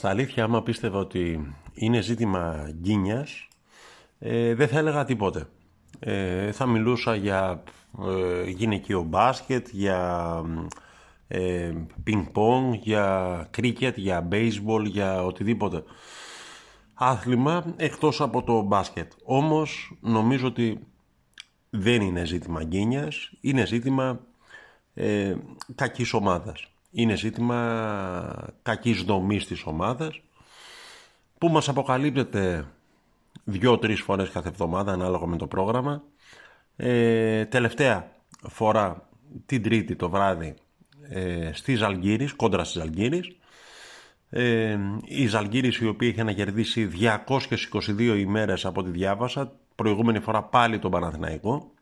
Στα αλήθεια, άμα πίστευα ότι είναι ζήτημα γκίνιας, ε, δεν θα έλεγα τίποτε. Ε, θα μιλούσα για ε, γυναικείο μπάσκετ, για ε, πινκ-πονγκ, για κρίκετ, για baseball, για οτιδήποτε άθλημα εκτός από το μπάσκετ. Όμως νομίζω ότι δεν είναι ζήτημα γκίνιας, είναι ζήτημα ε, κακής ομάδας. Είναι ζήτημα κακής δομής της ομάδας που μας αποκαλύπτεται δύο-τρεις φορές κάθε εβδομάδα ανάλογα με το πρόγραμμα. Ε, τελευταία φορά την Τρίτη το βράδυ ε, στη Ζαλγκύρης, κόντρα στη Ζαλγκύρης. Ε, η Ζαλγκύρης η οποία είχε ανακερδίσει 222 ημέρες από τη διάβασα, προηγούμενη φορά πάλι τον Παναθηναϊκό.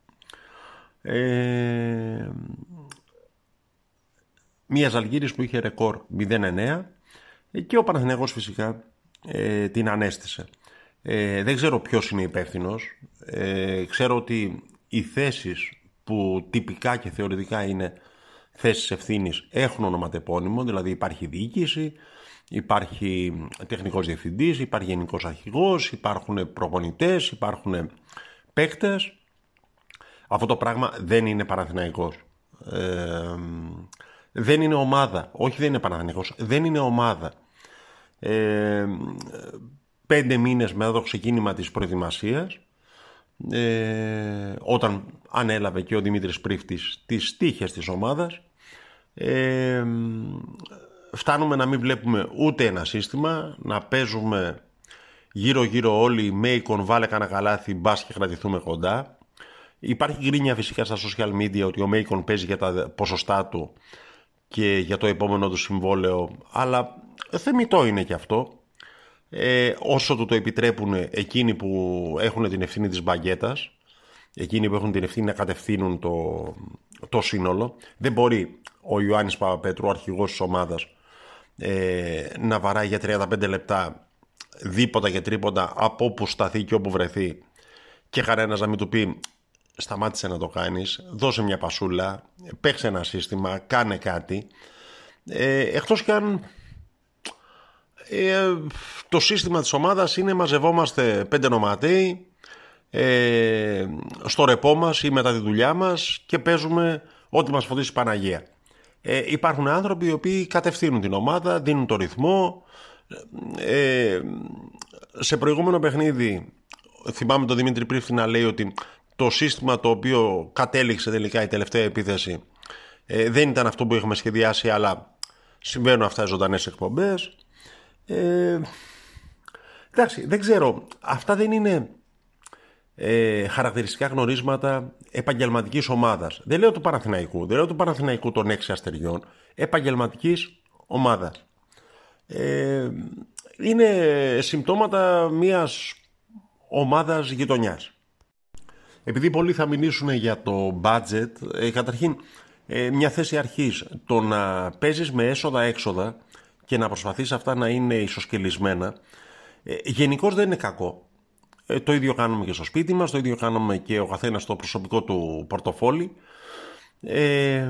Ε, μια Ζαλγκύρης που είχε ρεκόρ 0-9 και ο Παναθηναϊκός φυσικά ε, την ανέστησε. Ε, δεν ξέρω ποιος είναι υπεύθυνος. Ε, ξέρω ότι οι θέσεις που τυπικά και θεωρητικά είναι θέσεις ευθύνης έχουν ονοματεπώνυμο, δηλαδή υπάρχει διοίκηση, υπάρχει τεχνικός διευθυντής, υπάρχει γενικός αρχηγός, υπάρχουν προπονητές, υπάρχουν παίκτες. Αυτό το πράγμα δεν είναι Παναθηναϊκός. Ε, δεν είναι ομάδα. Όχι δεν είναι Παναθηναϊκός. Δεν είναι ομάδα. Ε, πέντε μήνες μετά το ξεκίνημα της προετοιμασίας ε, όταν ανέλαβε και ο Δημήτρης Πρίφτης τις τύχες της ομάδας ε, φτάνουμε να μην βλέπουμε ούτε ένα σύστημα να παίζουμε γύρω γύρω όλοι με εικον βάλε κανένα καλάθι μπας και κρατηθούμε κοντά υπάρχει γκρίνια φυσικά στα social media ότι ο Μέικον παίζει για τα ποσοστά του και για το επόμενο του συμβόλαιο αλλά θεμητό είναι και αυτό ε, όσο του το επιτρέπουν εκείνοι που έχουν την ευθύνη της μπαγκέτας, εκείνοι που έχουν την ευθύνη να κατευθύνουν το, το σύνολο. Δεν μπορεί ο Ιωάννης Παπαπέτρου, ο αρχηγός της ομάδας, ε, να βαράει για 35 λεπτά δίποτα και τρίποτα από όπου σταθεί και όπου βρεθεί και κανένα να μην του πει σταμάτησε να το κάνεις, δώσε μια πασούλα, παίξε ένα σύστημα, κάνε κάτι. Ε, εκτός και αν ε, το σύστημα της ομάδας είναι μαζευόμαστε πέντε νοματέοι ε, στο ρεπό μας ή μετά τη δουλειά μας και παίζουμε ό,τι μας φωτίσει η Παναγία. Ε, υπάρχουν άνθρωποι οι οποίοι κατευθύνουν την ομάδα, δίνουν το ρυθμό. Ε, σε προηγούμενο παιχνίδι θυμάμαι τον Δημήτρη Πρίφτη να λέει ότι το σύστημα το οποίο κατέληξε τελικά η τελευταία επίθεση ε, δεν ήταν αυτό που είχαμε σχεδιάσει αλλά συμβαίνουν αυτά οι ζωντανές εκπομπές. Ε, εντάξει, δεν ξέρω. Αυτά δεν είναι ε, χαρακτηριστικά γνωρίσματα επαγγελματικής ομάδας. Δεν λέω του Παναθηναϊκού, δεν λέω του Παναθηναϊκού των έξι αστεριών, επαγγελματικής ομάδας. Ε, είναι συμπτώματα μιας ομάδας γειτονιάς. Επειδή πολλοί θα μιλήσουν για το budget, ε, καταρχήν ε, μια θέση αρχής, το να παίζεις με έσοδα-έξοδα και να προσπαθείς αυτά να είναι ισοσκελισμένα, ε, γενικώς δεν είναι κακό. Ε, το ίδιο κάνουμε και στο σπίτι μας, το ίδιο κάνουμε και ο καθένας στο προσωπικό του πορτοφόλι. Ε,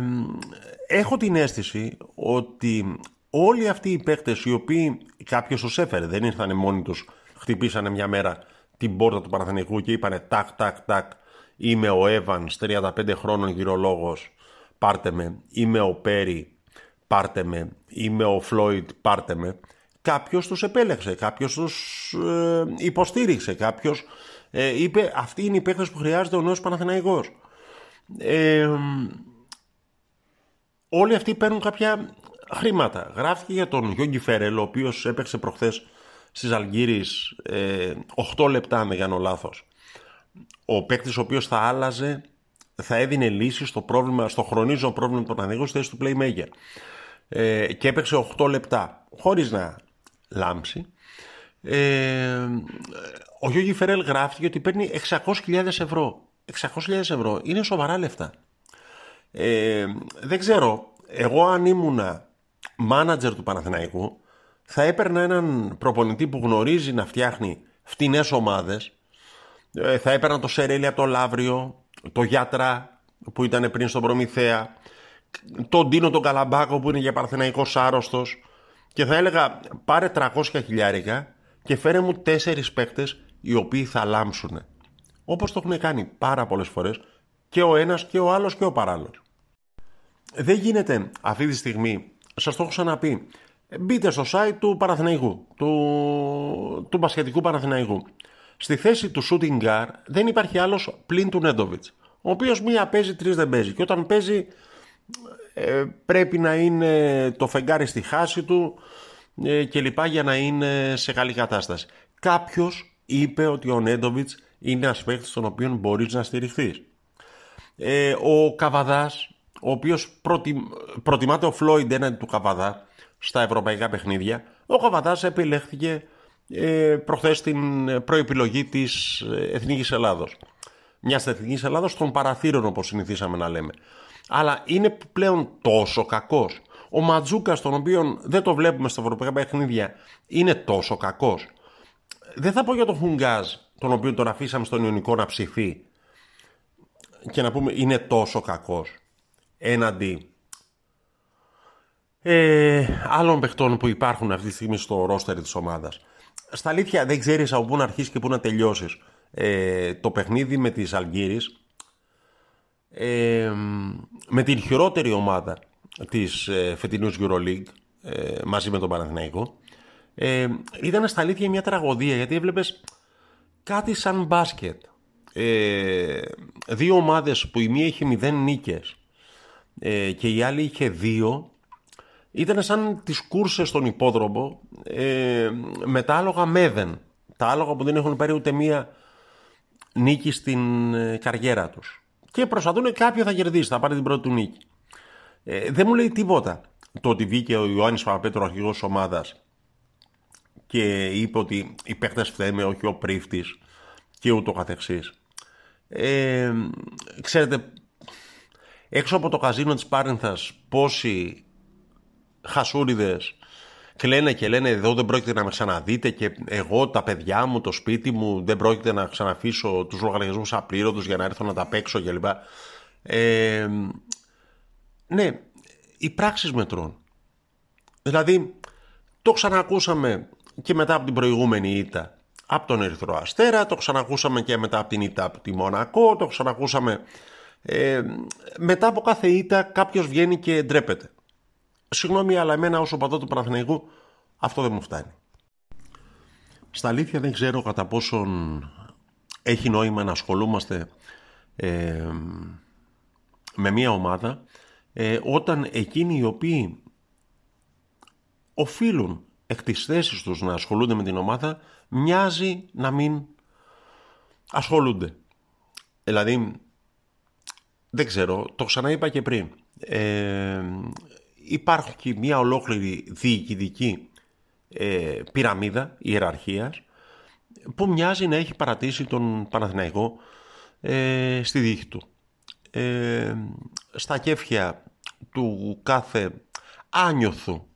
έχω την αίσθηση ότι όλοι αυτοί οι παίκτες οι οποίοι κάποιος τους έφερε, δεν ήρθαν μόνοι τους, χτυπήσανε μια μέρα την πόρτα του Παναθηναϊκού και είπανε τάκ τάκ τάκ είμαι ο Εύαν 35 χρόνων γυρολόγος πάρτε με, είμαι ο Πέρι πάρτε με, είμαι ο Φλόιντ, πάρτε με. Κάποιος τους επέλεξε, κάποιος τους ε, υποστήριξε, κάποιος ε, είπε αυτή είναι η παίκτες που χρειάζεται ο νέος Παναθηναϊκός. Ε, όλοι αυτοί παίρνουν κάποια χρήματα. Γράφτηκε για τον Γιώργη Φέρελ, ο οποίος έπαιξε προχθές στις Αλγύρης ε, 8 λεπτά, με κάνω λάθος. Ο παίκτης ο οποίος θα άλλαζε, θα έδινε λύση στο, πρόβλημα, στο χρονίζο πρόβλημα του Παναθηναϊκού στη θέση του Playmaker. Ε, και έπαιξε 8 λεπτά χωρίς να λάμψει. Ε, ο Γιώργη Φερέλ γράφτηκε ότι παίρνει 600.000 ευρώ. 600.000 ευρώ. Είναι σοβαρά λεφτά. Ε, δεν ξέρω εγώ αν ήμουνα μάνατζερ του Παναθηναϊκού θα έπαιρνα έναν προπονητή που γνωρίζει να φτιάχνει φτηνές ομάδες ε, θα έπαιρνα το Σερέλι από το Λαύριο το Γιατρά που ήταν πριν στον Προμηθέα τον Τίνο τον Καλαμπάκο που είναι για παρθεναϊκός άρρωστος και θα έλεγα πάρε 300 χιλιάρικα και φέρε μου τέσσερις παίκτες οι οποίοι θα λάμψουν. Όπως το έχουν κάνει πάρα πολλές φορές και ο ένας και ο άλλος και ο παράλληλος. Δεν γίνεται αυτή τη στιγμή, σας το έχω ξαναπεί, μπείτε στο site του Παναθηναϊκού, του, του μπασχετικού Παναθηναϊκού. Στη θέση του shooting guard δεν υπάρχει άλλος πλην του Νέντοβιτς, ο οποίος μία παίζει, τρεις δεν παίζει. Και όταν παίζει ε, πρέπει να είναι το φεγγάρι στη χάση του ε, και λοιπά για να είναι σε καλή κατάσταση. Κάποιος είπε ότι ο Νέντοβιτς είναι ένας παίκτης στον οποίο μπορείς να στηριχθείς. Ε, ο Καβαδάς, ο οποίος προτιμάται ο Φλόιντ έναντι του Καβαδά στα ευρωπαϊκά παιχνίδια, ο Καβαδάς επιλέχθηκε ε, προχθές στην προεπιλογή της Εθνικής Ελλάδος. Μιας Εθνικής Ελλάδος των παραθύρων όπως συνηθίσαμε να λέμε. Αλλά είναι πλέον τόσο κακός. Ο Ματζούκας, τον οποίο δεν το βλέπουμε στα ευρωπαϊκά παιχνίδια, είναι τόσο κακός. Δεν θα πω για τον Χουγκάζ, τον οποίο τον αφήσαμε στον Ιωνικό να ψηθεί και να πούμε είναι τόσο κακός έναντι ε, άλλων παιχτών που υπάρχουν αυτή τη στιγμή στο ρόστερ της ομάδας. Στα αλήθεια δεν ξέρεις από πού να αρχίσεις και πού να τελειώσεις. Ε, το παιχνίδι με τις Αλγύρης ε, με την χειρότερη ομάδα της ε, φετινούς EuroLeague ε, μαζί με τον Παναθηναϊκό ε, ήταν στα αλήθεια μια τραγωδία γιατί έβλεπες κάτι σαν μπάσκετ ε, δύο ομάδες που η μία είχε μηδέν νίκες ε, και η άλλη είχε δύο ήταν σαν τις κούρσες στον υπόδρομο ε, με τα άλογα μέδεν τα άλογα που δεν έχουν πάρει ούτε μία νίκη στην ε, καριέρα τους και προσπαθούν κάποιο θα κερδίσει, θα πάρει την πρώτη του νίκη. Ε, δεν μου λέει τίποτα το ότι βγήκε ο Ιωάννης Παπαπέτρο αρχηγός της ομάδας και είπε ότι οι παίχτες φταίμε, όχι ο πρίφτης και ούτω καθεξής. Ε, ξέρετε, έξω από το καζίνο της Πάρινθας πόσοι χασούριδες κλαίνε και λένε εδώ δεν πρόκειται να με ξαναδείτε και εγώ τα παιδιά μου, το σπίτι μου δεν πρόκειται να ξαναφήσω τους λογαριασμούς απλήρωτους για να έρθω να τα παίξω κλπ. Ε, ναι, οι πράξεις μετρών. Δηλαδή, το ξανακούσαμε και μετά από την προηγούμενη ήττα από τον Ερυθρό Αστέρα, το ξανακούσαμε και μετά από την ήττα από τη Μονακό, το ξανακούσαμε ε, μετά από κάθε ήττα κάποιος βγαίνει και ντρέπεται. Συγγνώμη, αλλά εμένα όσο παδός του Παναθηναϊκού αυτό δεν μου φτάνει. Στα αλήθεια δεν ξέρω κατά πόσον έχει νόημα να ασχολούμαστε ε, με μια ομάδα ε, όταν εκείνοι οι οποίοι οφείλουν εκ της θέσης τους να ασχολούνται με την ομάδα μοιάζει να μην ασχολούνται. Δηλαδή, δεν ξέρω, το ξαναείπα και πριν. Ε, υπάρχει μια ολόκληρη διοικητική ε, πυραμίδα ιεραρχίας που μοιάζει να έχει παρατήσει τον Παναθηναϊκό ε, στη δίχη του. Ε, στα κέφια του κάθε άνιωθου,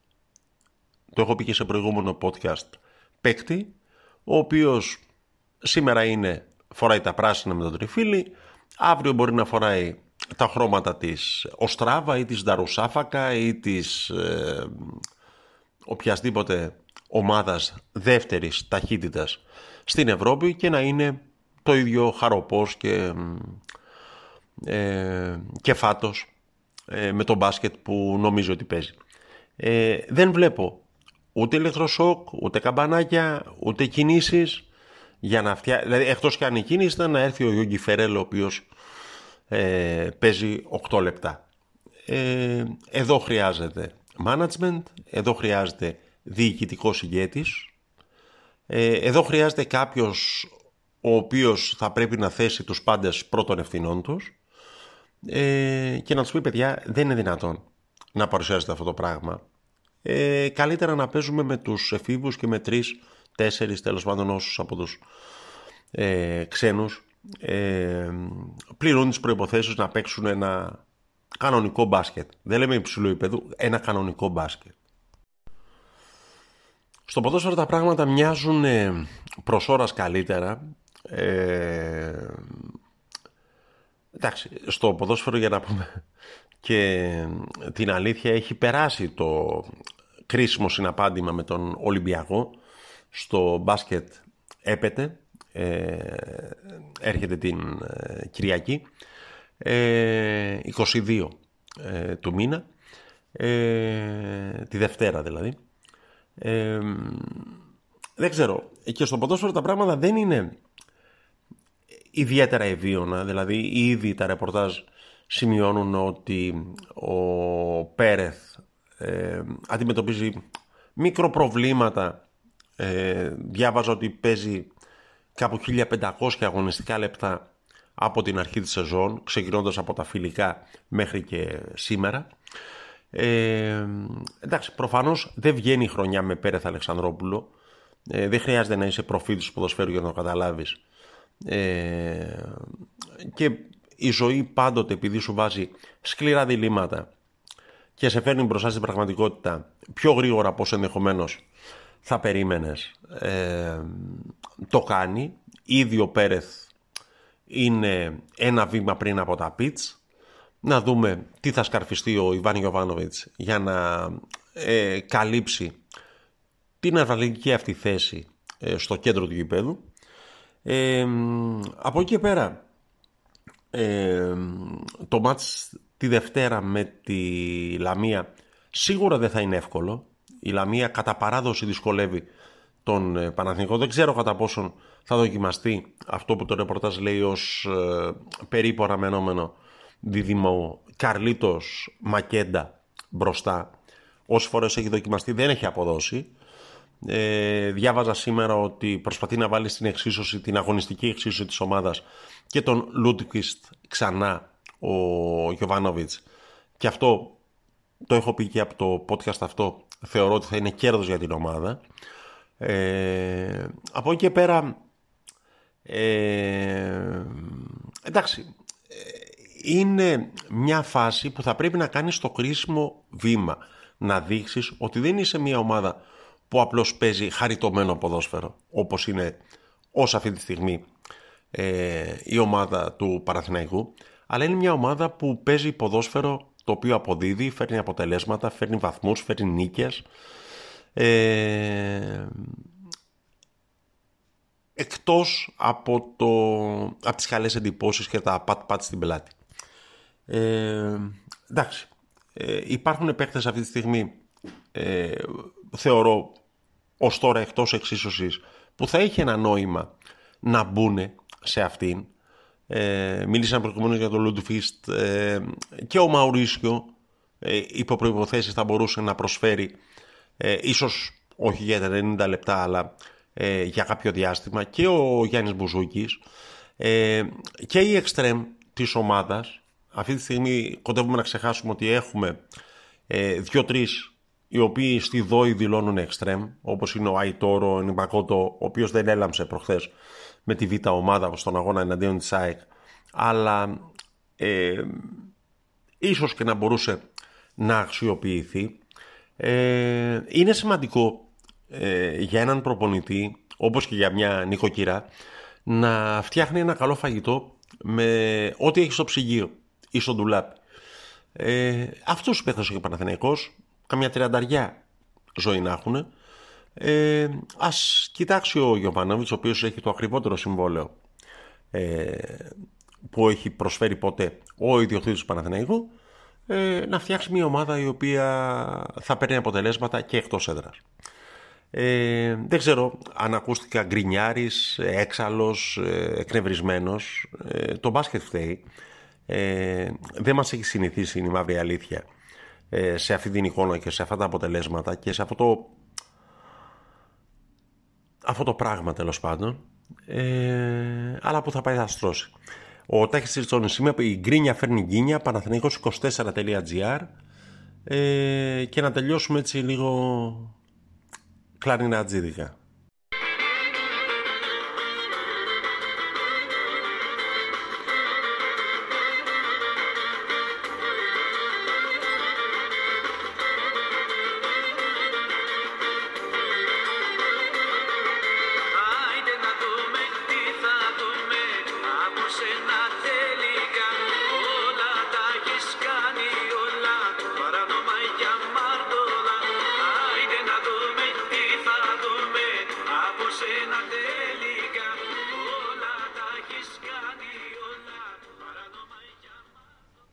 το έχω πει και σε προηγούμενο podcast, παίκτη, ο οποίος σήμερα είναι, φοράει τα πράσινα με τον τριφύλι, αύριο μπορεί να φοράει τα χρώματα της Οστράβα ή της Νταρουσάφακα ή της ε, οποιασδήποτε ομάδας δεύτερης ταχύτητας στην Ευρώπη και να είναι το ίδιο χαροπός και, ε, και φάτος ε, με το μπάσκετ που νομίζω ότι παίζει. Ε, δεν βλέπω ούτε ηλεκτροσόκ, ούτε καμπανάκια, ούτε κινήσεις για να φτιάξει, δηλαδή εκτός και αν η κίνηση ήταν να έρθει ο Γιώργη Φερέλ ο οποίος ε, παίζει 8 λεπτά. Ε, εδώ χρειάζεται management, εδώ χρειάζεται διοικητικός ηγέτης, ε, εδώ χρειάζεται κάποιος ο οποίος θα πρέπει να θέσει τους πάντες πρώτων ευθυνών τους ε, και να τους πει παιδιά δεν είναι δυνατόν να παρουσιάζεται αυτό το πράγμα. Ε, καλύτερα να παίζουμε με τους εφήβους και με τρεις, τέσσερις τέλος πάντων όσους από τους ε, ξένους ε, πληρούν τις προϋποθέσεις να παίξουν ένα κανονικό μπάσκετ. Δεν λέμε υψηλού επίπεδου, ένα κανονικό μπάσκετ. Στο ποδόσφαιρο τα πράγματα μοιάζουν ε, προς ώρας καλύτερα. Ε, εντάξει, στο ποδόσφαιρο για να πούμε και την αλήθεια έχει περάσει το κρίσιμο συναπάντημα με τον Ολυμπιακό στο μπάσκετ έπεται ε, έρχεται την ε, Κυριακή 22 του μήνα τη Δευτέρα δηλαδή δεν ξέρω και στο ποδόσφαιρο τα πράγματα δεν είναι ιδιαίτερα ευίωνα δηλαδή ήδη τα ρεπορτάζ σημειώνουν ότι ο Πέρεθ ε, αντιμετωπίζει μικροπροβλήματα. Ε, διάβαζα ότι παίζει κάπου 1500 αγωνιστικά λεπτά από την αρχή της σεζόν, ξεκινώντας από τα φιλικά μέχρι και σήμερα. Ε, εντάξει, προφανώς δεν βγαίνει η χρονιά με Πέρεθ Αλεξανδρόπουλο. Ε, δεν χρειάζεται να είσαι προφίλ του ποδοσφαίρου για να το καταλάβεις. Ε, και η ζωή πάντοτε επειδή σου βάζει σκληρά διλήμματα και σε φέρνει μπροστά στην πραγματικότητα πιο γρήγορα από όσο ενδεχομένως θα περίμενες. Ε, το κάνει. Ήδη ο Πέρεθ είναι ένα βήμα πριν από τα πιτς. Να δούμε τι θα σκαρφιστεί ο Ιβάν Γιωβάνοβιτς για να ε, καλύψει την αρβαλική αυτή θέση ε, στο κέντρο του γηπέδου. Ε, από εκεί και πέρα το μάτς τη Δευτέρα με τη Λαμία σίγουρα δεν θα είναι εύκολο. Η Λαμία κατά παράδοση δυσκολεύει τον ε, Παναθηνικό. Δεν ξέρω κατά πόσον θα δοκιμαστεί αυτό που το ρεπορτάζ λέει ως ε, περίπου αναμενόμενο δίδυμο Καρλίτος Μακέντα μπροστά. Όσες φορές έχει δοκιμαστεί δεν έχει αποδώσει. Ε, διάβαζα σήμερα ότι προσπαθεί να βάλει στην εξίσωση, την αγωνιστική εξίσωση της ομάδας και τον Λούτκιστ ξανά ο Γιωβάνοβιτς και αυτό το έχω πει και από το podcast αυτό θεωρώ ότι θα είναι κέρδος για την ομάδα. Ε, από εκεί και πέρα ε, εντάξει ε, είναι μια φάση που θα πρέπει να κάνεις το κρίσιμο βήμα. Να δείξεις ότι δεν είσαι μια ομάδα που απλώς παίζει χαριτωμένο ποδόσφαιρο όπως είναι ως αυτή τη στιγμή ε, η ομάδα του Παραθυναϊκού αλλά είναι μια ομάδα που παίζει ποδόσφαιρο το οποίο αποδίδει, φέρνει αποτελέσματα, φέρνει βαθμούς, φέρνει νίκες ε, εκτός από, το, από τις καλές εντυπώσεις και τα πατ-πατ στην πελάτη. Ε, εντάξει, ε, υπάρχουν παίκτες αυτή τη στιγμή ε, θεωρώ ως τώρα εκτός εξίσωσης που θα είχε ένα νόημα να μπουν σε αυτήν. Ε, μίλησαν προηγουμένως για τον Λούντφιστ ε, και ο Μαουρίσιο ε, υπό προϋποθέσεις θα μπορούσε να προσφέρει ε, ίσως όχι για 90 λεπτά αλλά ε, για κάποιο διάστημα και ο Γιάννης Μπουζούκης ε, και η εξτρέμ της ομάδας. Αυτή τη στιγμή κοντεύουμε να ξεχάσουμε ότι έχουμε ε, δύο-τρεις οι οποίοι στη ΔΟΗ δηλώνουν εξτρέμ, όπως είναι ο Αϊτόρο, ο Νιμπακότο, ο οποίος δεν έλαμψε προχθές με τη Β' ομάδα στον αγώνα εναντίον της ΑΕΚ, αλλά ε, ίσως και να μπορούσε να αξιοποιηθεί. Ε, είναι σημαντικό ε, για έναν προπονητή, όπως και για μια νοικοκυρά, να φτιάχνει ένα καλό φαγητό με ό,τι έχει στο ψυγείο ή στο ντουλάπι. Ε, αυτούς ο και ο Παναθηναϊκός καμιά τριανταριά ζωή να έχουν. Ε, ας κοιτάξει ο Γιωβάνοβιτς, ο οποίος έχει το ακριβότερο συμβόλαιο ε, που έχει προσφέρει ποτέ ο ιδιοκτήτης του Παναθηναϊκού, ε, να φτιάξει μια ομάδα η οποία θα παίρνει αποτελέσματα και εκτός έδρας. Ε, δεν ξέρω αν ακούστηκα γκρινιάρης, έξαλλος, ε, εκνευρισμένος. Ε, το μπάσκετ φταίει. Ε, δεν μας έχει συνηθίσει η μαύρη αλήθεια ε, σε αυτή την εικόνα και σε αυτά τα αποτελέσματα και σε αυτό το, αυτό το πράγμα τέλος πάντων ε, αλλά που θα πάει θα στρώσει. Ο Τάχης Ριτσόνης είμαι η γκρίνια φέρνει γκίνια παναθηναϊκός24.gr ε, και να τελειώσουμε έτσι λίγο κλαρινατζίδικα.